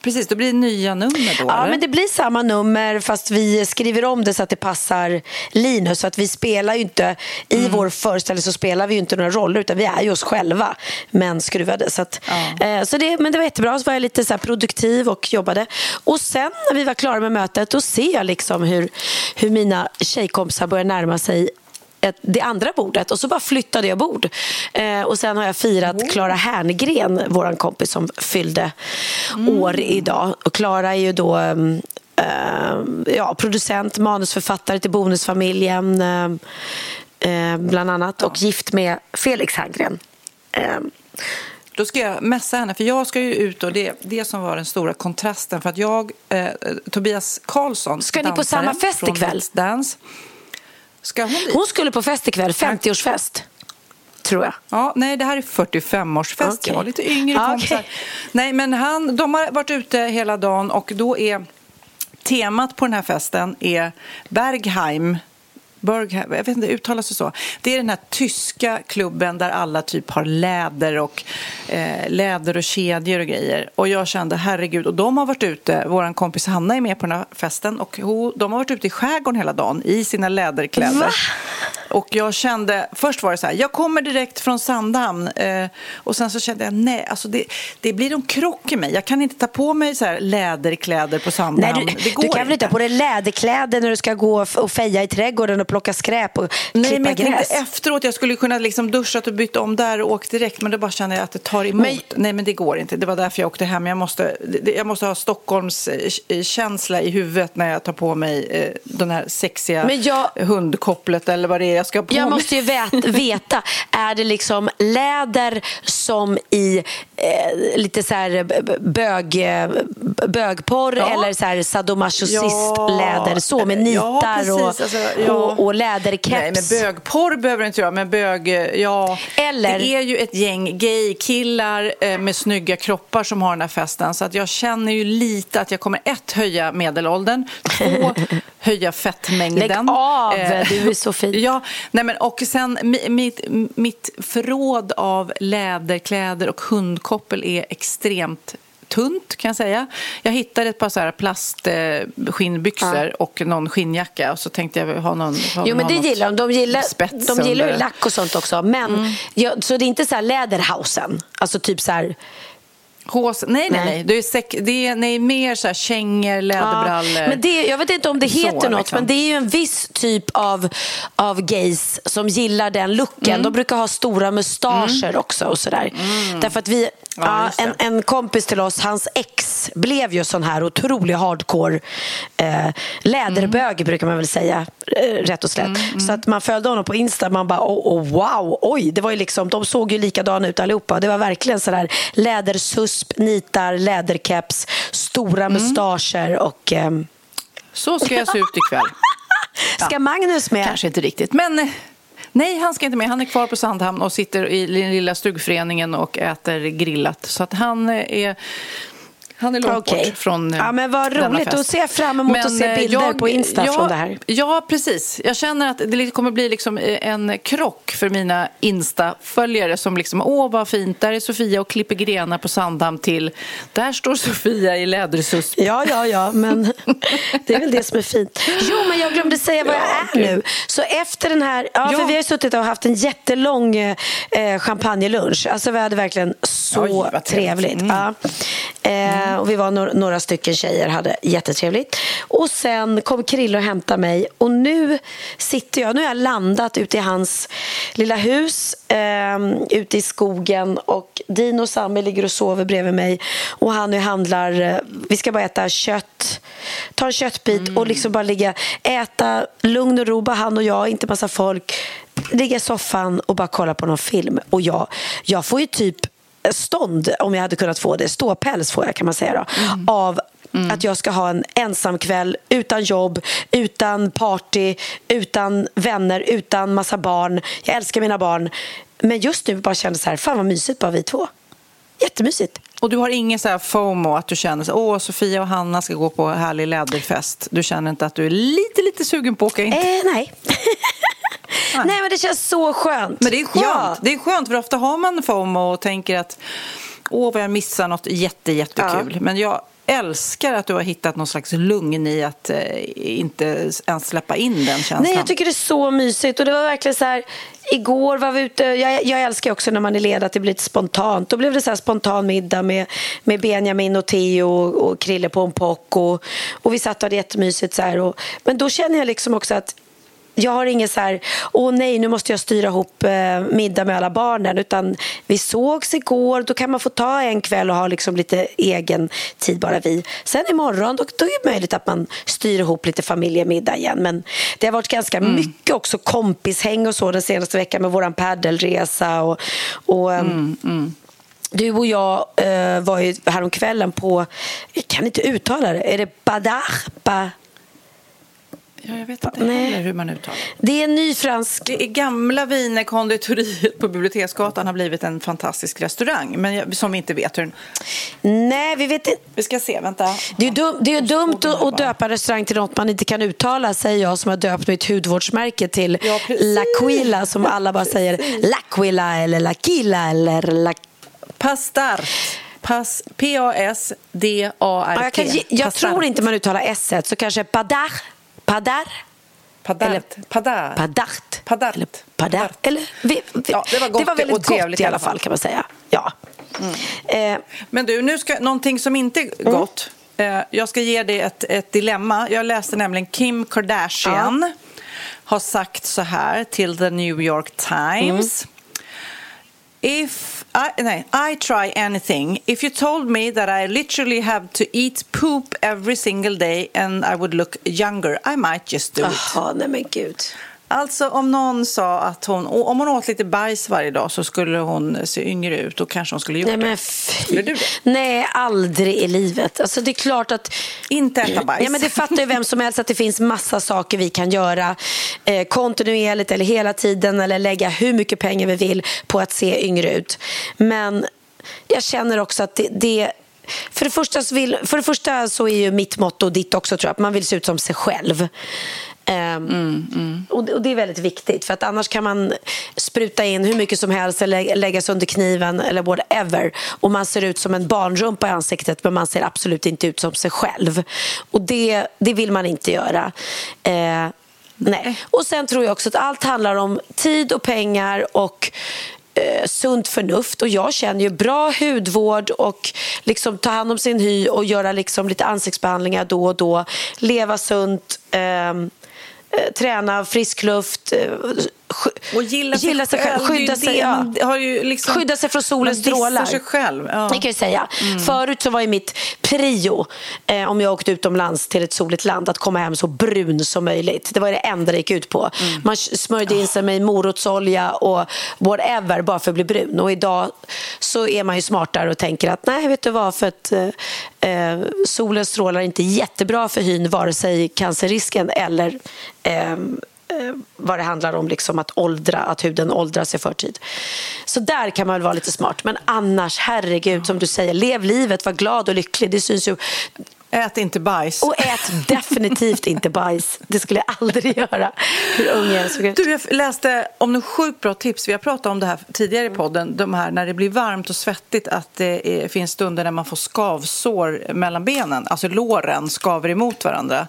Precis, då blir det nya nummer då, Ja, eller? men det blir samma nummer fast vi skriver om det så att det passar Linus. Så att vi spelar ju inte, i Mm. vår föreställning så spelar vi ju inte några roller utan vi är ju oss själva men skruvade. Så, att, eh, så det, men det var jättebra, så var jag lite så produktiv och jobbade. Och sen när vi var klara med mötet då ser jag liksom hur, hur mina tjejkompisar börjar närma sig ett, det andra bordet och så bara flyttade jag bord. Eh, och sen har jag firat Klara Herngren, vår kompis som fyllde år idag. Och Klara är ju då mm, eh, ja, producent, manusförfattare till Bonusfamiljen eh, eh, bland annat och gift med Felix Herngren. Eh, Då ska jag messa henne, för jag ska ju ut och det är det som var den stora kontrasten. För att jag, eh, Tobias Karlsson, Ska ni på samma fest ikväll? Dance. Ska hon dit? hon skulle på fest ikväll, 50-årsfest. Tror jag. Ja, nej, det här är 45-årsfest. Okej. Jag har lite yngre Ja, kompisar. Nej, men han, de har varit ute hela dagen och då är temat på den här festen är Bergheim. Bergheim, jag vet inte, uttalas det så? Det är den här tyska klubben där alla typ har läder och eh, läder och kedjor och grejer. Och jag kände, herregud, och de har varit ute, vår kompis Hanna är med på den här festen och ho, de har varit ute i skärgården hela dagen i sina läderkläder. Va? Och jag kände, först var det så här, jag kommer direkt från Sandhamn eh, och sen så kände jag, nej, alltså det, det blir en krock i mig. Jag kan inte ta på mig så här läderkläder på Sandhamn. Nej, du, det går du kan väl inte ha på dig läderkläder när du ska gå och feja i trädgården och plocka skräp och Nej, klippa men jag gräs? tänkte efteråt, jag skulle kunna liksom duschat och bytt om där och åkt direkt, men då bara kände jag att det tar emot. Men- Nej, men det går inte. Det var därför jag åkte hem. Jag måste, jag måste ha Stockholms eh, känsla i huvudet när jag tar på mig eh, den här sexiga jag- hundkopplet eller vad det är jag ska på Jag mig. måste ju vet, veta, är det liksom läder som i eh, lite så här bög, eh, bögporr Ja. eller så här sadomasochism-läder så med Ja, nitar precis. och, Alltså, ja. och, och läderkeps? Nej, men bögporr behöver det inte göra, men bög, ja. Eller- Det är ju ett gäng gaykillar eh, med snygga kroppar som har den här festen. Så att jag känner ju lite att jag kommer ett, höja medelåldern, två, höja fettmängden. Lägg av, Eh, du är så fin. Ja, nej men, och sen mi- mitt, mitt förråd av läderkläder och hundkoppel är extremt tunt kan jag säga. Jag hittade ett par så här plastskinnbyxor och någon skinnjacka och så tänkte jag ha någon ha, Jo men det gillar de. De gillar, de gillar ju lack och sånt också. Men, Mm. ja, så det är inte så här läderhausen? Alltså typ så här... Hås, nej, nej, Nej. Det är, säck, det är nej, mer så här kängor, läderbrallor. Ja, men det, jag vet inte om det Så, heter något, liksom. men det är ju en viss typ av, av gays som gillar den looken. Mm. De brukar ha stora mustascher också och sådär. Därför att vi, Ja, en, en kompis till oss, hans ex, blev ju sån här otrolig hardcore eh, läderbög Mm. brukar man väl säga, eh, rätt och slätt. Så att man följde honom på Insta, man bara oh, oh, wow, oj, det var ju liksom, de såg ju likadana ut allihopa. Det var verkligen sådär lädersusp, nitar, läderkeps, stora Mm. mustascher och ehm, Så ska jag se ut ikväll. Ska Magnus med? Kanske inte riktigt, men eh, nej, han ska inte med. Han är kvar på Sandhamn och sitter i den lilla stugföreningen och äter grillat. Så att han eh, är... Han är långt Okej. bort från eh, Ja, men vad denna roligt. fest. Då ser jag fram emot att se eh, bilder på Insta ja, från det här. Ja, precis. Jag känner att det kommer bli liksom eh, en krock för mina Insta-följare som liksom, åh vad fint, där är Sofia och klipper grenar på Sandhamn till, där står Sofia i lädersusp. Ja, ja, ja, men det är väl det som är fint. Jo, men jag glömde säga vad jag är nu. Så efter den här, ja, för Ja. vi har suttit och haft en jättelång eh, champagnelunch. Alltså vi hade verkligen så Oj, trevligt. trevligt. Ja. Eh, och vi var några, några stycken tjejer, hade jättetrevligt. Och sen kom Krille och hämtade mig. Och nu sitter jag, nu har jag landat ute i hans lilla hus eh, ute i skogen. Och Dino och Sami ligger och sover bredvid mig. Och han jag handlar, eh, vi ska bara äta kött, ta en köttbit och liksom bara ligga, äta lugn och ro, bara han och jag, inte massa folk, ligga i soffan och bara kolla på någon film. Och jag, jag får ju typ stånd, om jag hade kunnat få det, ståpäls får jag kan man säga då, av att jag ska ha en ensam kväll utan jobb, utan party, utan vänner, utan massa barn. Jag älskar mina barn. Men just nu bara kände så här, fan vad mysigt bara vi två. Jättemysigt. Och du har ingen så här FOMO att du känner så åh Sofia och Hanna ska gå på härlig läderfest. Du känner inte att du är lite, lite sugen på att åka in? Eh, nej. nej, men det känns så skönt. Men det är skönt. Ja. Det är skönt för ofta har man FOMO och tänker att åh vad jag missar något jätte, jättekul. Men jag älskar att du har hittat någon slags lugn i att eh, inte ens släppa in den känslan. Nej, jag tycker det är så mysigt. Och det var verkligen så här, igår var vi ute, jag, jag älskar också när man är ledig att det blir lite spontant. Då blev det så här spontan middag med, med Benjamin och Theo och, och Krille på en pock och, och vi satt och hade jättemysigt så här. Och, men då känner jag liksom också att jag har ingen så här, åh nej, nu måste jag styra ihop eh, middag med alla barnen. Utan vi sågs igår, då kan man få ta en kväll och ha liksom lite egen tid bara vi. Sen imorgon, då, då är det möjligt att man styr ihop lite familjemiddag igen. Men det har varit ganska mm. mycket också kompishäng och så den senaste veckan med våran paddelresa och, och mm, mm. Du och jag eh, var ju häromkvällen på, jag kan inte uttala det, är det Badar? Ba, Ja, jag vet inte Nej. hur man uttalar det. är en ny fransk... Det är gamla Wienerkonditoriet på Biblioteksgatan har blivit en fantastisk restaurang, men jag, som vi inte vet hur den... Nej, vi vet inte. Vi ska se, vänta. Det är, dum, det är dumt att, att döpa en restaurang till något man inte kan uttala, säger jag som har döpt mitt hudvårdsmärke till ja, L'Aquila, som alla bara säger L'Aquila eller L'Aquila eller La... Pastart. P-A-S-D-A-R-T. Ja, jag, jag tror inte man uttalar s så kanske Padar Padar? Padart. Eller, padart. Padart. Padart. Eller, padart. Eller, vi, vi, ja, det var, gott det var väldigt och trevligt gott i alla fall kan man säga. Ja. Mm. Eh. Men du, nu ska, någonting som inte är mm. gott. Eh, jag ska ge dig ett, ett dilemma. Jag läste nämligen Kim Kardashian ja. har sagt så här till The New York Times. Mm. If i, nej, I try anything. If you told me that I literally have to eat poop every single day and I would look younger, I might just do it. Nej men gud. Alltså om någon sa att hon, om hon åt lite bajs varje dag så skulle hon se yngre ut då kanske hon skulle gjort Nej, men du det? Nej, aldrig i livet. Alltså det är klart att... Inte äta bajs. Ja, men det fattar ju vem som helst att det finns massa saker vi kan göra eh, kontinuerligt eller hela tiden eller lägga hur mycket pengar vi vill på att se yngre ut. Men jag känner också att det, det för det, första så vill, för det första så är ju mitt motto och ditt också tror jag, att man vill se ut som sig själv. Mm, mm. Och, det är väldigt viktigt för att annars kan man spruta in hur mycket som helst eller lägga sig under kniven eller whatever och man ser ut som en barnrumpa i ansiktet men man ser absolut inte ut som sig själv. Och det, det vill man inte göra. Eh, nej. Och sen tror jag också att allt handlar om tid och pengar och eh, sunt förnuft och jag känner ju bra hudvård och liksom ta hand om sin hy och göra liksom lite ansiktsbehandlingar då och då, leva sunt Eh, Eh, träna frisk luft, eh, och gilla, gilla sig själv. Skydda sig, ja. liksom, skydda sig från solens strålar. sig själv. Ja. Det kan jag säga. Mm. Förut så var ju mitt prio, eh, om jag åkte utomlands till ett soligt land, att komma hem så brun som möjligt. Det var det enda det gick ut på. Mm. Man smörjde in sig med morotsolja och whatever bara för att bli brun. Och idag så är man ju smartare och tänker att nej, vet du vad, för att eh, eh solens strålar är inte jättebra för hyn, vare sig cancerrisken eller Eh, vad det handlar om liksom att åldra, att huden åldras i förtid. Så där kan man väl vara lite smart. Men annars, herregud, som du säger, lev livet, var glad och lycklig. Det syns ju Ät inte bajs. Och ät definitivt inte bajs. Det skulle jag aldrig göra. Hur ung jag såg ut. Du, jag läste om en sjukt bra tips. Vi har pratat om det här tidigare i podden. De här när det blir varmt och svettigt att det är, finns stunder när man får skavsår mellan benen. Alltså låren skaver emot varandra.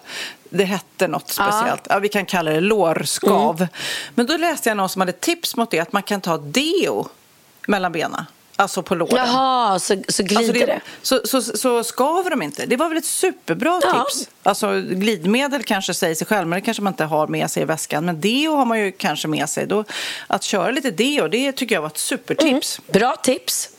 Det hette något speciellt. Ja. ja vi kan kalla det lårskav. Mm. Men då läste jag någon som hade tips mot det. Att man kan ta deo mellan benen. Alltså på låren. Jaha, så, så glider alltså det, det. Så, så, så skaver de inte. Det var väl ett superbra ja. tips. Alltså glidmedel kanske säger sig själv, men det kanske man inte har med sig i väskan. Men deo har man ju kanske med sig. Då, att köra lite deo, det tycker jag var ett supertips. Mm. Bra tips.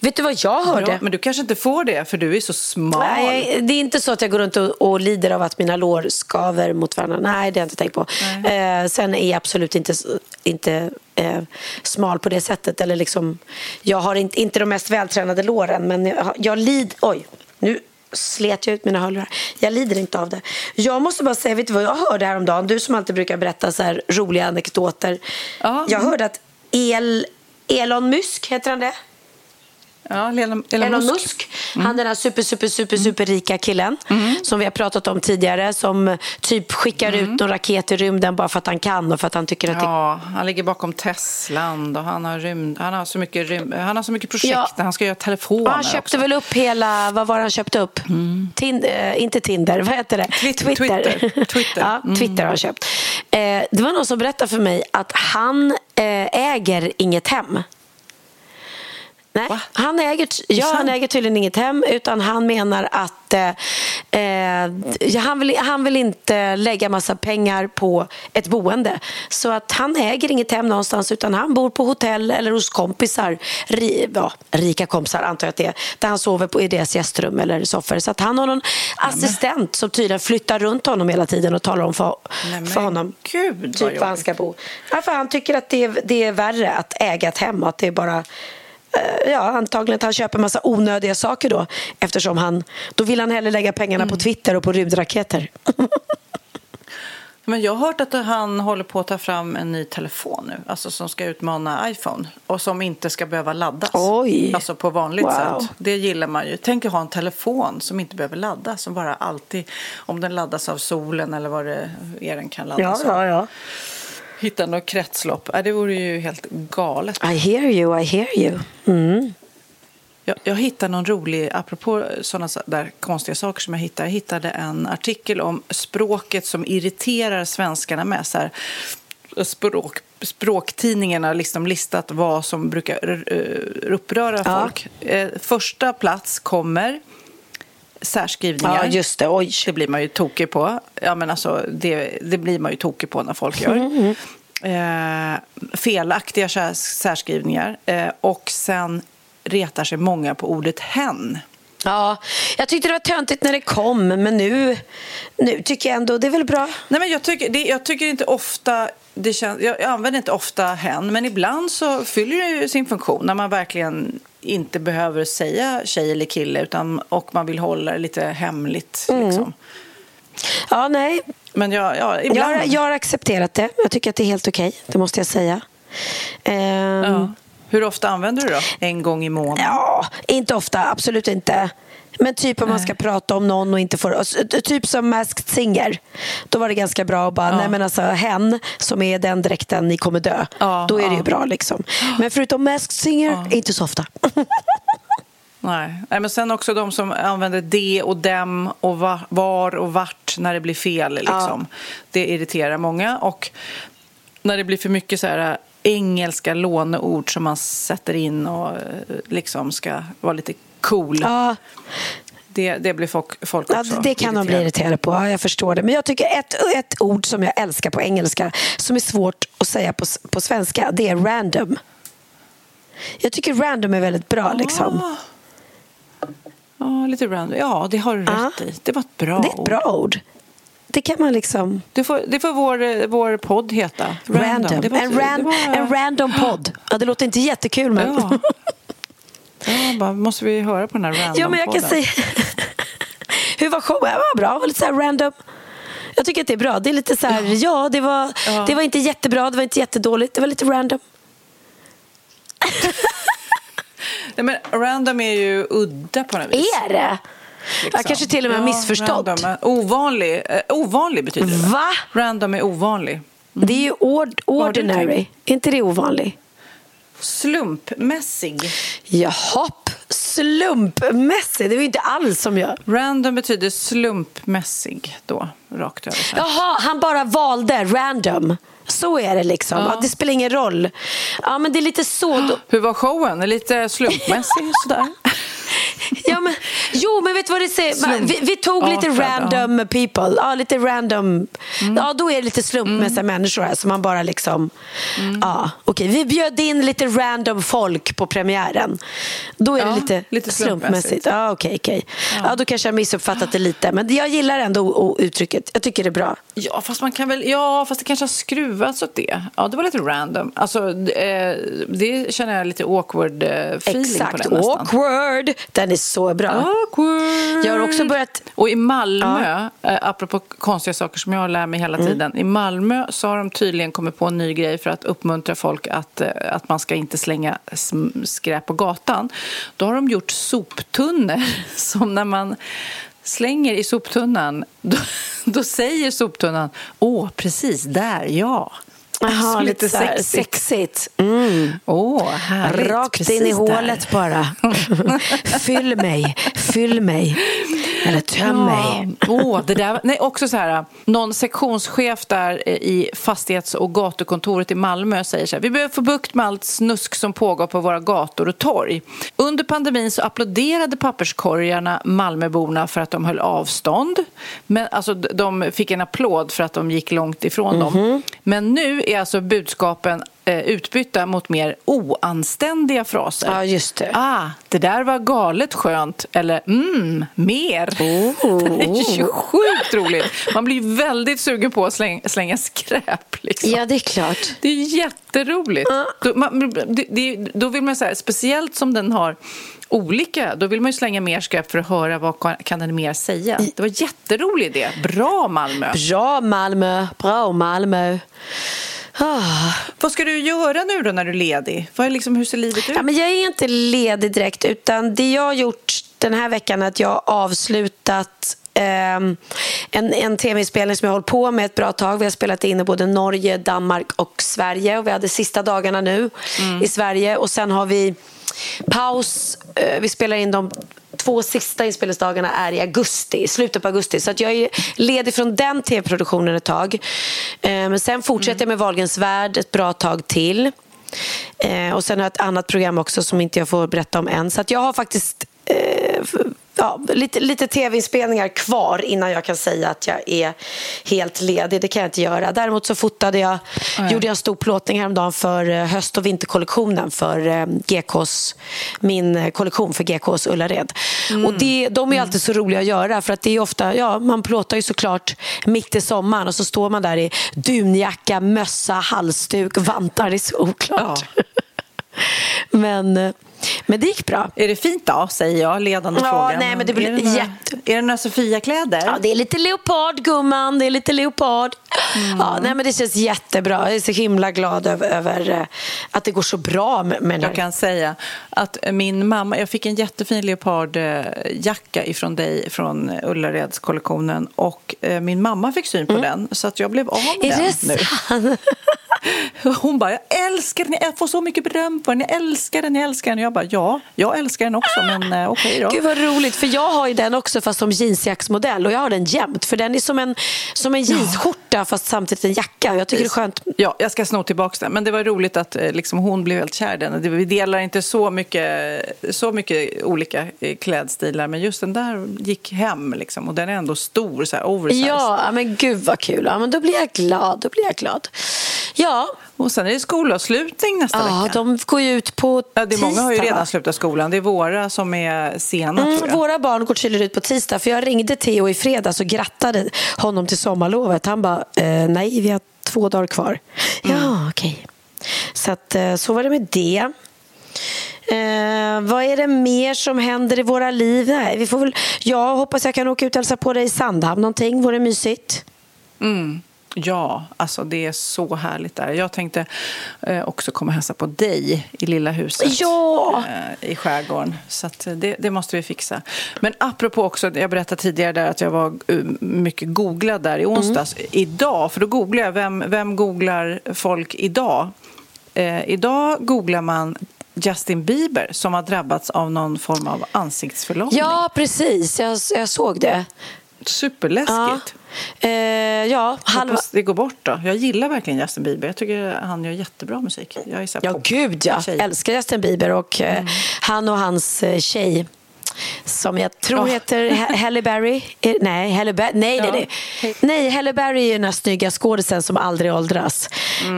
Vet du vad jag hörde? Bra, men du kanske inte får det för du är så smal. Nej, det är inte så att jag går runt och, och lider av att mina lår skaver mot varandra. Nej, det har jag inte tänkt på. Eh, sen är jag absolut inte, inte eh, smal på det sättet. Eller liksom, jag har inte, inte de mest vältränade låren men jag, jag lider... Oj, nu slet jag ut mina hörlurar. Jag lider inte av det. Jag måste bara säga, vet du vad jag hörde häromdagen? Du som alltid brukar berätta så här roliga anekdoter. Ja. Jag hörde att El, Elon Musk, heter han det? Ja, Elon, Elon, Elon Musk. Musk. Mm. Han den här super, super, super, super rika killen mm. som vi har pratat om tidigare som typ skickar mm. ut någon raket i rymden bara för att han kan och för att han tycker att ja, det... han ligger bakom Teslan och han har, rymd, han har, så, mycket rymd, han har så mycket projekt ja. han ska göra telefoner Han köpte också. väl upp hela, vad var det han köpte upp? Mm. Tind, äh, inte Tinder, vad heter det? Twitter. Twitter. Twitter. ja, mm. Twitter har han köpt. Eh, det var någon som berättade för mig att han eh, äger inget hem. Nej, han äger, ja, han äger tydligen inget hem utan han menar att eh, eh, han, vill, han vill inte lägga massa pengar på ett boende. Så att han äger inget hem någonstans utan han bor på hotell eller hos kompisar. Ri, ja, rika kompisar antar jag att det är. Där han sover på, i deras gästrum eller soffor. Så att han har någon assistent som tydligen flyttar runt honom hela tiden och talar om för, för honom Gud, typ var han ska bo. Ja, för han tycker att det är, det är värre att äga ett hem och att det är bara Ja, antagligen att han köper massa onödiga saker då eftersom han, då vill han hellre lägga pengarna på Twitter och på rymdraketer. Men jag har hört att han håller på att ta fram en ny telefon nu, alltså som ska utmana iPhone och som inte ska behöva laddas. Oj. Alltså på vanligt Wow. sätt. Det gillar man ju. Tänk att ha en telefon som inte behöver laddas, som bara alltid, om den laddas av solen eller vad det är den kan laddas av. ja. Hitta något kretslopp. Det vore ju helt galet. I hear you, I hear you. Mm. Jag, jag hittade någon rolig, apropå sådana där konstiga saker som jag hittade. Jag hittade en artikel om språket som irriterar svenskarna mest. Så här, språk, språktidningarna har liksom listat vad som brukar eh, uppröra Ja. folk. Eh, första plats kommer särskrivningar. Ja, just det. Oj. Det blir man ju tokig på. Ja, men alltså, det, det blir man ju tokig på när folk gör. Mm, Eh, felaktiga särs- särskrivningar. Eh, och sen retar sig många på ordet hen. Ja, jag tyckte det var töntigt när det kom, men nu, nu tycker jag ändå det är väl bra. Nej, men jag, tycker, det, jag tycker inte ofta... Det känns, jag, använder inte ofta hen, men ibland så fyller det ju sin funktion när man verkligen inte behöver säga tjej eller kille utan, och man vill hålla det lite hemligt. Mm. Liksom. Ja, nej. Men jag, ja, Jag, ibland... har- jag har accepterat det. Jag tycker att det är helt okej. Det måste jag säga. Ehm, ja. Hur ofta använder du då? En gång i månaden? Ja, inte ofta. Absolut inte. Men typ om man ska prata om någon och inte får... Typ som Masked Singer. Då var det ganska bra att bara, Ja. nej men alltså hen som är den dräkten ni kommer dö. Ja, då är det ju ja. bra liksom. Men förutom Masked Singer, inte så ofta. Nej. Nej, men sen också de som använder det och dem och va- var och vart när det blir fel. Liksom. Det irriterar många. Och när det blir för mycket så här äh, engelska låneord som man sätter in och äh, liksom ska vara lite cool. ja, Det, det blir folk, folk ja, också det kan de bli irriterade. på. Ja, jag förstår det. Men jag tycker ett, ett ord som jag älskar på engelska som är svårt att säga på, på svenska, det är random. Jag tycker random är väldigt bra. Liksom. Ja, lite random. Ja, det har du Ja. rätt i. Det var ett bra Det är ett bra ord. Det kan man liksom... Det får, det får vår, vår podd heta. Random. Det var- en, ran, var- en random podd. Ja, det låter inte jättekul, men... Ja. Ja, bara, måste vi höra på den här random Ja, men jag kan säga... Hur var showen? Det var bra. Var lite så random. Jag tycker att det är bra. Det är lite så här, ja, det, var, Ja. det var inte jättebra, det var inte jättedåligt. Det var lite random. Nej, men random är ju udda på något vis. Är det? liksom. Jag kanske till och med har Ja, missförstått. Random, ovanlig, eh, ovanlig betyder det. Va? Random är ovanlig. Det är ju ord, ordinary. Är inte det ovanlig? Slumpmässig. Jahopp. Slumpmässig. Det var ju inte alls som jag... Random betyder slumpmässig då, rakt över. Jaha, han bara valde random. Så är det liksom. Ja. det spelar ingen roll. Ja, men det är lite så. Hur var showen? Lite slumpmässig sådär? Ja, men, jo, men vet du vad det säger? Vi, vi tog lite random people. Ja, lite random. Ja, då är det lite slumpmässiga människor här som man bara liksom... Ja, okej. Vi bjöd in lite random folk på premiären. Då är Ja, det lite, lite slumpmässigt. slumpmässigt. Ja, okej, okej. Ja. då kanske jag missuppfattat det lite. Men jag gillar ändå uttrycket. Jag tycker det är bra. Ja, fast man kan väl... Ja, fast det kanske har skruvats åt det. Ja, det var lite random. Alltså, eh, det känner jag lite awkward eh, feeling på Exakt. det nästan. Awkward. Den är så bra. Awkward. Jag har också börjat... Och i Malmö, eh, apropå konstiga saker som jag lär mig hela Mm. tiden. I Malmö så har de tydligen kommit på en ny grej för att uppmuntra folk att, eh, att man ska inte slänga skräp på gatan. Då har de gjort soptunnor som när man slänger i soptunnan då, då säger soptunnan Åh, precis där, ja. Jaha, Så lite så här sexigt. Mm. Åh, härligt. Rakt precis in i där. hålet bara. fyll mig, fyll mig. Eller töm mig. Åh, det där, nej, också så här, någon sektionschef där i fastighets och gatukontoret i Malmö säger så här, vi behöver få bukt med allt snusk som pågår på våra gator och torg. Under pandemin så applåderade papperskorgarna Malmöborna för att de höll avstånd. Men, alltså, de fick en applåd för att de gick långt ifrån Mhm. dem. Men nu är alltså budskapen eh, utbytta mot mer oanständiga fraser. Ja, just det. Ah, det där var galet skönt. Eller mm, mer. Det är ju sjukt roligt. Man blir väldigt sugen på att slänga, slänga skräp. Liksom. Ja, det är klart. Det är jätteroligt. Då, man, det, det, då vill man säga, speciellt som den har olika, då vill man ju slänga mer skräp för att höra vad kan, kan den mer säga. Det var jätterolig idé. Bra Malmö. Bra Malmö, bra Malmö. Ah. Vad ska du göra nu då när du är ledig? Vad är liksom, hur ser livet ut? Ja, men jag är inte ledig direkt, utan det jag har gjort den här veckan att jag har avslutat ehm, en, en tv-inspelning som jag hållit på med ett bra tag. Vi har spelat in i både Norge, Danmark och Sverige. Och vi hade sista dagarna nu i Sverige. Och sen har vi paus. Eh, Vi spelar in de två sista inspelningsdagarna är i augusti, slutet på augusti. Så att jag är ledig från den tv-produktionen ett tag. Eh, Men sen fortsätter jag med Wahlgrens värld ett bra tag till. Eh, och sen har jag ett annat program också som inte jag får berätta om än. Så att jag har faktiskt ja, lite, lite tv-inspelningar kvar innan jag kan säga att jag är helt ledig. Det kan jag inte göra. Däremot så fotade jag, gjorde jag en stor plåtning häromdagen för eh, höst och vinterkollektionen för eh, GKs, min eh, kollektion för GKs Ullared. Och det, de är alltid så roliga att göra för att det är ofta, ja, man plåtar ju såklart mitt i sommaren och så står man där i dunjacka, mössa, halsduk, vantar. Det är så oklart. men, eh, men det gick bra. Är det fint då, säger jag, ledande Ja, frågan. nej, men det blir är det några, jätte- Är det några Sofia-kläder? Ja, det är lite leopard, gumman. Det är lite leopard. Ja, nej, men det känns jättebra. Jag är så himla glad över, över eh, att det går så bra med, Jag kan säga att min mamma, jag fick en jättefin leopardjacka ifrån dig från Ullaredskollektionen och eh, min mamma fick syn på den så att jag blev av med Mm. Är den det nu. sant? Hon bara, jag älskar den, jag får så mycket beröm för den, jag älskar den, jag älskar den. Jag bara, ja, jag älskar den också, men eh, okej då. Gud vad roligt, för jag har ju den också fast som jeansjacksmodell och jag har den jämt för den är som en, som en jeansskjorta fast samtidigt en jacka. Jag tycker det är skönt. Ja, jag ska sno tillbaka den. Men det var roligt att eh, liksom, hon blev helt kär i den. Vi delar inte så mycket, så mycket olika eh, klädstilar, men just den där gick hem. Liksom, och den är ändå stor, så här oversized. Ja, men gud vad kul. Ja, men då blir jag glad. Då blir jag glad. Ja, Och sen är det skolavslutning nästa ja vecka. de går ju ut på Ja, det är många har ju redan slutat skolan. Det är våra som är sena, Mm, våra barn går tydligen ut på tisdag. För Jag ringde Theo i fredags och grattade honom till sommarlovet. Han bara, eh, nej, vi har två dagar kvar. Mm. Ja, okej. Så, att, eh, så var det med det. Eh, vad är det mer som händer i våra liv? Nej, vi får väl, jag hoppas jag kan åka ut och hälsa på dig i Sandhamn någonting. Vore mysigt. Mm. Ja, alltså det är så härligt där. Jag tänkte eh, också komma och hälsa på dig i lilla huset Ja! eh, i skärgården. Så eh, det, det måste vi fixa. Men apropå också, jag berättade tidigare där att jag var eh, mycket googlad där i onsdags. Idag, för då googlar jag, vem, vem googlar folk idag? Eh, idag googlar man Justin Bieber som har drabbats av någon form av ansiktsförlamning. Ja, precis. Jag, jag såg det. Superläskigt. Ja, eh, ja halva... Det går bort då. Jag gillar verkligen Justin Bieber. Jag tycker han gör jättebra musik. Jag är Ja, pop- gud ja. tjej. Älskar Justin Bieber och eh, Mm. han och hans eh, tjej som jag tror Ja. heter Ha- Halle Berry. Eh, Nej, Halle Berry. Nej, Ja. nej, nej. nej, Halle Berry är den här snygga skådisen som aldrig åldras.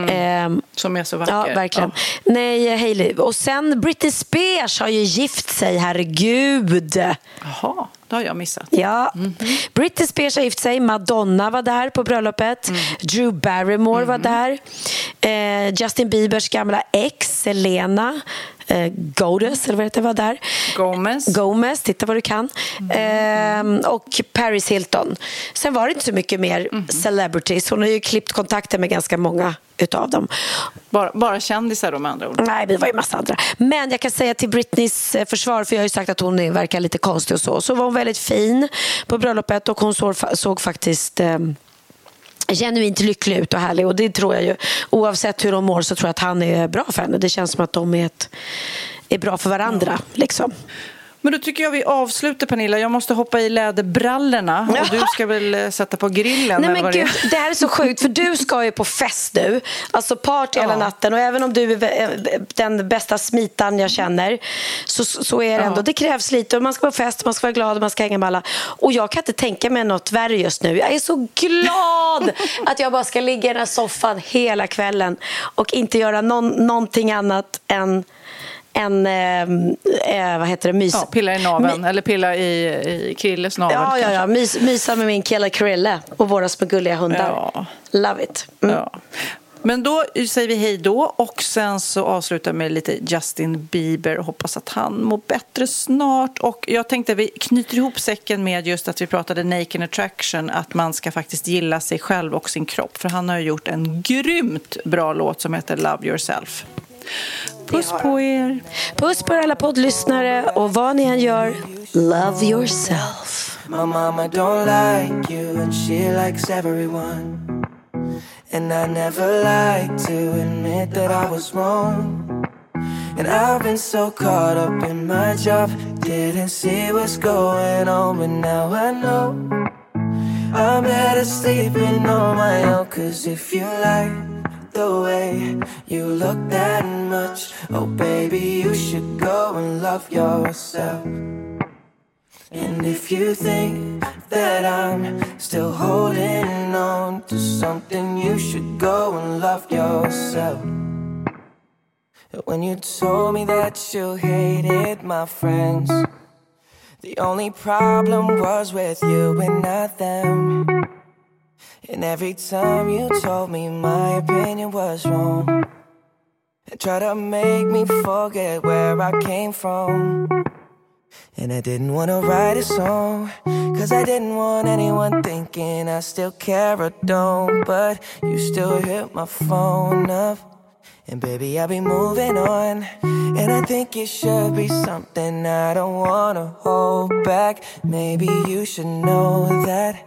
Ehm, Som är så vacker. Ja, verkligen. Nej, Hailey. Och sen Britney Spears har ju gift sig, herregud. Jaha, det har jag missat. Ja. Britney Spears har gift sig. Madonna var där på bröllopet. Drew Barrymore var där. Eh, Justin Biebers gamla ex, Selena eh, Godes, eller vad det var där. Gomez. Gomez, titta vad du kan. Eh, och Paris Hilton. Sen var det inte så mycket mer celebrities. Hon har ju klippt kontakter med ganska många utav dem. Bara, bara kändisar då med andra ord. Nej, det var ju massa andra. Men jag kan säga till Britneys eh, försvar, för jag har ju sagt att hon verkar lite konstig och så, så var hon väldigt fin på bröllopet och hon såg, såg faktiskt eh, genuint lycklig ut och härlig. Och det tror jag ju, oavsett hur de mår så tror jag att han är bra för henne. Det känns som att de är, ett, är bra för varandra. Liksom. Men då tycker jag vi avslutar Pernilla. Jag måste hoppa i läderbrallorna och du ska väl eh, sätta på grillen? Nej eller men gud, det här är så sjukt för du ska ju på fest nu. Alltså party hela Ja. natten och även om du är eh, den bästa smitan jag känner så, så är det ändå. Det krävs lite och man ska på fest, man ska vara glad och man ska hänga med alla. Och jag kan inte tänka mig något värre just nu. Jag är så glad att jag bara ska ligga i den här soffan hela kvällen och inte göra någon, någonting annat än en, eh, eh, vad heter det, mys. Ja, pilla i naveln, eller pilla i, i Krilles navel. Ja, ja, ja. Mys, mysa med min kille Krille och våra små gulliga hundar. Ja. Love it. Mm. Ja. Men då säger vi hej då och sen så avslutar med lite Justin Bieber och hoppas att han mår bättre snart. Och jag tänkte vi knyter ihop säcken med just att vi pratade Naked Attraction, att man ska faktiskt gilla sig själv och sin kropp. För han har ju gjort en grymt bra låt som heter Love Yourself. Puss på er! Puss på er alla poddlyssnare och vad ni än gör, love yourself. My mama don't like you and she likes everyone. And I never like to admit that I was wrong. And I've been so caught up in my job, didn't see what's going on, but now I know. I'm better sleeping on my own, cause if you like the way you look that much, oh baby, you should go and love yourself. And if you think that I'm still holding on to something, you should go and love yourself. When you told me that you hated my friends, the only problem was with you and not them. And every time you told me my opinion was wrong, and tried to make me forget where I came from. And I didn't want to write a song, cause I didn't want anyone thinking I still care or don't. But you still hit my phone up. And baby, I'll be moving on. And I think it should be something I don't wanna hold back. Maybe you should know that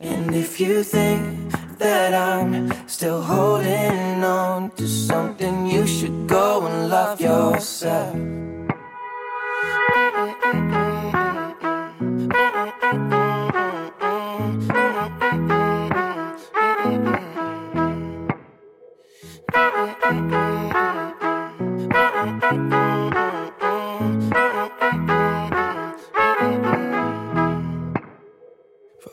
And if you think that I'm still holding on to something, you should go and love yourself.